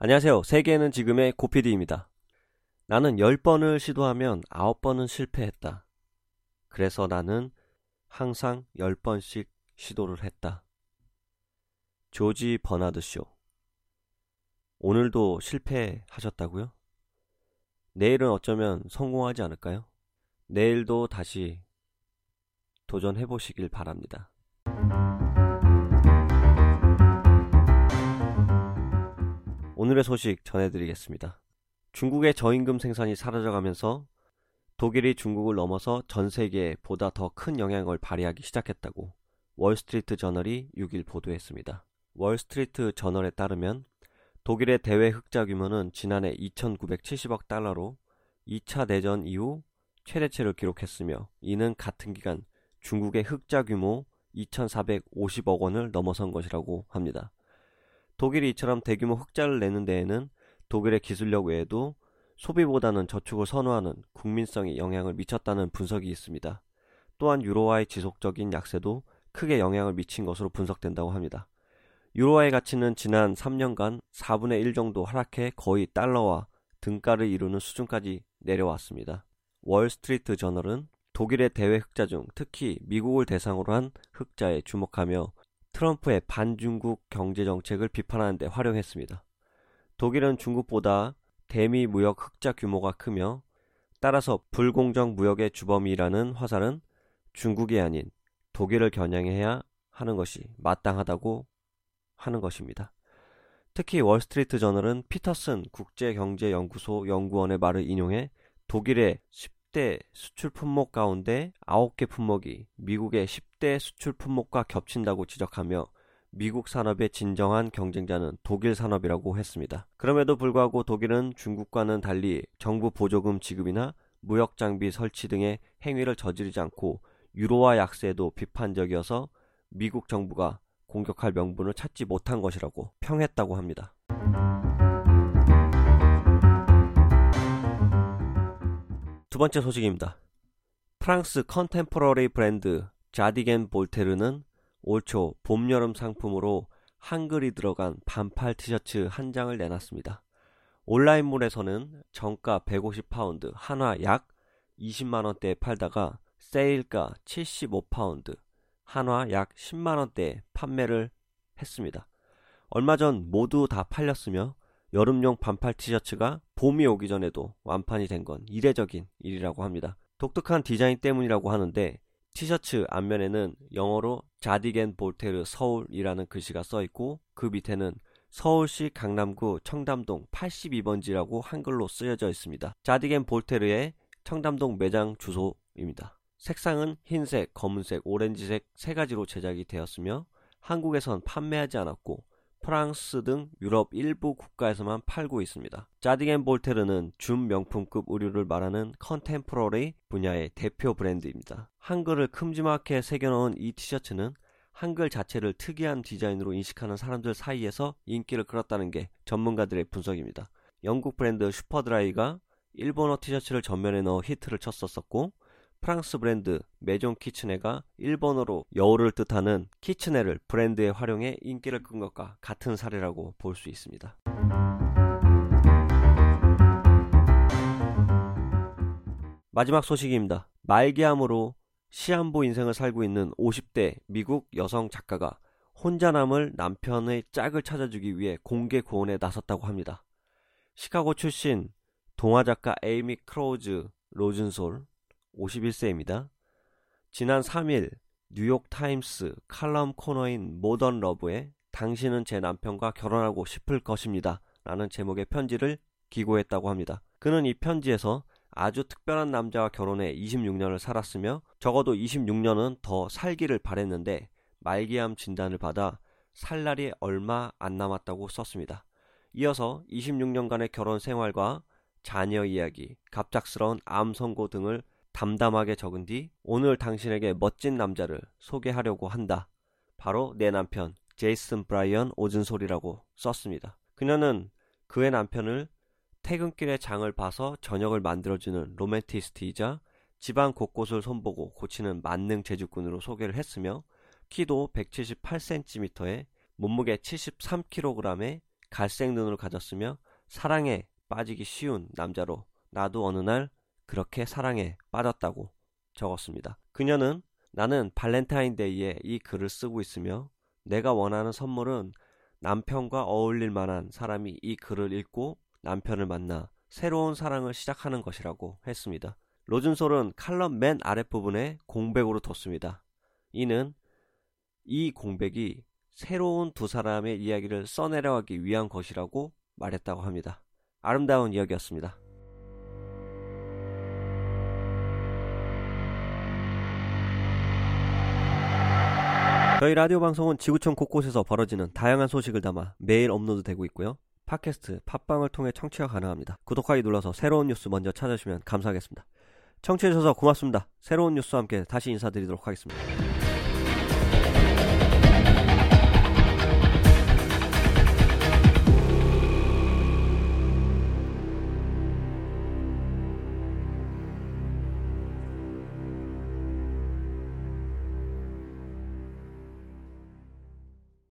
안녕하세요. 세계는 지금의 고피디입니다. 나는 10번을 시도하면 9번은 실패했다. 그래서 나는 항상 10번씩 시도를 했다. 조지 버나드 쇼. 오늘도 실패하셨다고요? 내일은 어쩌면 성공하지 않을까요? 내일도 다시 도전해 보시길 바랍니다. 오늘의 소식 전해드리겠습니다. 중국의 저임금 생산이 사라져가면서 독일이 중국을 넘어서 전 세계에 보다 더 큰 영향을 발휘하기 시작했다고 월스트리트 저널이 6일 보도했습니다. 월스트리트 저널에 따르면 독일의 대외 흑자 규모는 지난해 2,970억 달러로 2차 대전 이후 최대치를 기록했으며 이는 같은 기간 중국의 흑자 규모 2,450억 원을 넘어선 것이라고 합니다. 독일이 이처럼 대규모 흑자를 내는 데에는 독일의 기술력 외에도 소비보다는 저축을 선호하는 국민성이 영향을 미쳤다는 분석이 있습니다. 또한 유로화의 지속적인 약세도 크게 영향을 미친 것으로 분석된다고 합니다. 유로화의 가치는 지난 3년간 4분의 1 정도 하락해 거의 달러와 등가를 이루는 수준까지 내려왔습니다. 월스트리트 저널은 독일의 대외 흑자 중 특히 미국을 대상으로 한 흑자에 주목하며 트럼프의 반중국 경제 정책을 비판하는 데 활용했습니다. 독일은 중국보다 대미 무역 흑자 규모가 크며 따라서 불공정 무역의 주범이라는 화살은 중국이 아닌 독일을 겨냥해야 하는 것이 마땅하다고 하는 것입니다. 특히 월스트리트 저널은 피터슨 국제경제연구소 연구원의 말을 인용해 독일의 10대 수출 품목 가운데 9개 품목이 미국의 10대 수출 품목과 겹친다고 지적하며 미국 산업의 진정한 경쟁자는 독일 산업이라고 했습니다. 그럼에도 불구하고 독일은 중국과는 달리 정부 보조금 지급이나 무역 장비 설치 등의 행위를 저지르지 않고 유로화 약세에도 비판적이어서 미국 정부가 공격할 명분을 찾지 못한 것이라고 평했다고 합니다. 두 번째 소식입니다. 프랑스 컨템포러리 브랜드 자디겐 볼테르는 올 초 봄, 여름 상품으로 한글이 들어간 반팔 티셔츠 한 장을 내놨습니다. 온라인몰에서는 정가 150파운드, 한화 약 20만원대에 팔다가 세일가 75파운드, 한화 약 10만원대에 판매를 했습니다. 얼마 전 모두 다 팔렸으며 여름용 반팔 티셔츠가 봄이 오기 전에도 완판이 된 건 이례적인 일이라고 합니다. 독특한 디자인 때문이라고 하는데 티셔츠 앞면에는 영어로 자디겐 볼테르 서울이라는 글씨가 써 있고 그 밑에는 서울시 강남구 청담동 82번지라고 한글로 쓰여져 있습니다. 자디겐 볼테르의 청담동 매장 주소입니다. 색상은 흰색, 검은색, 오렌지색 세 가지로 제작이 되었으며 한국에선 판매하지 않았고 프랑스 등 유럽 일부 국가에서만 팔고 있습니다. 자디겐 볼테르는 준 명품급 의류를 말하는 컨템포러리 분야의 대표 브랜드입니다. 한글을 큼지막하게 새겨놓은 이 티셔츠는 한글 자체를 특이한 디자인으로 인식하는 사람들 사이에서 인기를 끌었다는 게 전문가들의 분석입니다. 영국 브랜드 슈퍼드라이가 일본어 티셔츠를 전면에 넣어 히트를 쳤었었고 프랑스 브랜드 메종 키츠네가 일본어로 여우를 뜻하는 키츠네를 브랜드에 활용해 인기를 끈 것과 같은 사례라고 볼 수 있습니다. 마지막 소식입니다. 말기암으로 시한부 인생을 살고 있는 50대 미국 여성 작가가 혼자 남을 남편의 짝을 찾아주기 위해 공개 구혼에 나섰다고 합니다. 시카고 출신 동화 작가 에이미 크라우즈 로즌솔 51세입니다. 지난 3일 뉴욕 타임스 칼럼 코너인 모던 러브에 당신은 제 남편과 결혼하고 싶을 것입니다. 라는 제목의 편지를 기고했다고 합니다. 그는 이 편지에서 아주 특별한 남자와 결혼해 26년을 살았으며 적어도 26년은 더 살기를 바랬는데 말기암 진단을 받아 살 날이 얼마 안 남았다고 썼습니다. 이어서 26년간의 결혼 생활과 자녀 이야기, 갑작스러운 암 선고 등을 담담하게 적은 뒤 오늘 당신에게 멋진 남자를 소개하려고 한다. 바로 내 남편 제이슨 브라이언 오즌솔이라고 썼습니다. 그녀는 그의 남편을 퇴근길에 장을 봐서 저녁을 만들어주는 로맨티스트이자 집안 곳곳을 손보고 고치는 만능 제주꾼으로 소개를 했으며 키도 178cm에 몸무게 73kg의 갈색 눈을 가졌으며 사랑에 빠지기 쉬운 남자로 나도 어느 날 그렇게 사랑에 빠졌다고 적었습니다. 그녀는 나는 발렌타인데이에 이 글을 쓰고 있으며 내가 원하는 선물은 남편과 어울릴 만한 사람이 이 글을 읽고 남편을 만나 새로운 사랑을 시작하는 것이라고 했습니다. 로즌솔은 칼럼 맨 아랫부분에 공백으로 뒀습니다. 이는 이 공백이 새로운 두 사람의 이야기를 써내려가기 위한 것이라고 말했다고 합니다. 아름다운 이야기였습니다. 저희 라디오 방송은 지구촌 곳곳에서 벌어지는 다양한 소식을 담아 매일 업로드되고 있고요. 팟캐스트, 팟빵을 통해 청취가 가능합니다. 구독하기 눌러서 새로운 뉴스 먼저 찾아주시면 감사하겠습니다. 청취해주셔서 고맙습니다. 새로운 뉴스와 함께 다시 인사드리도록 하겠습니다.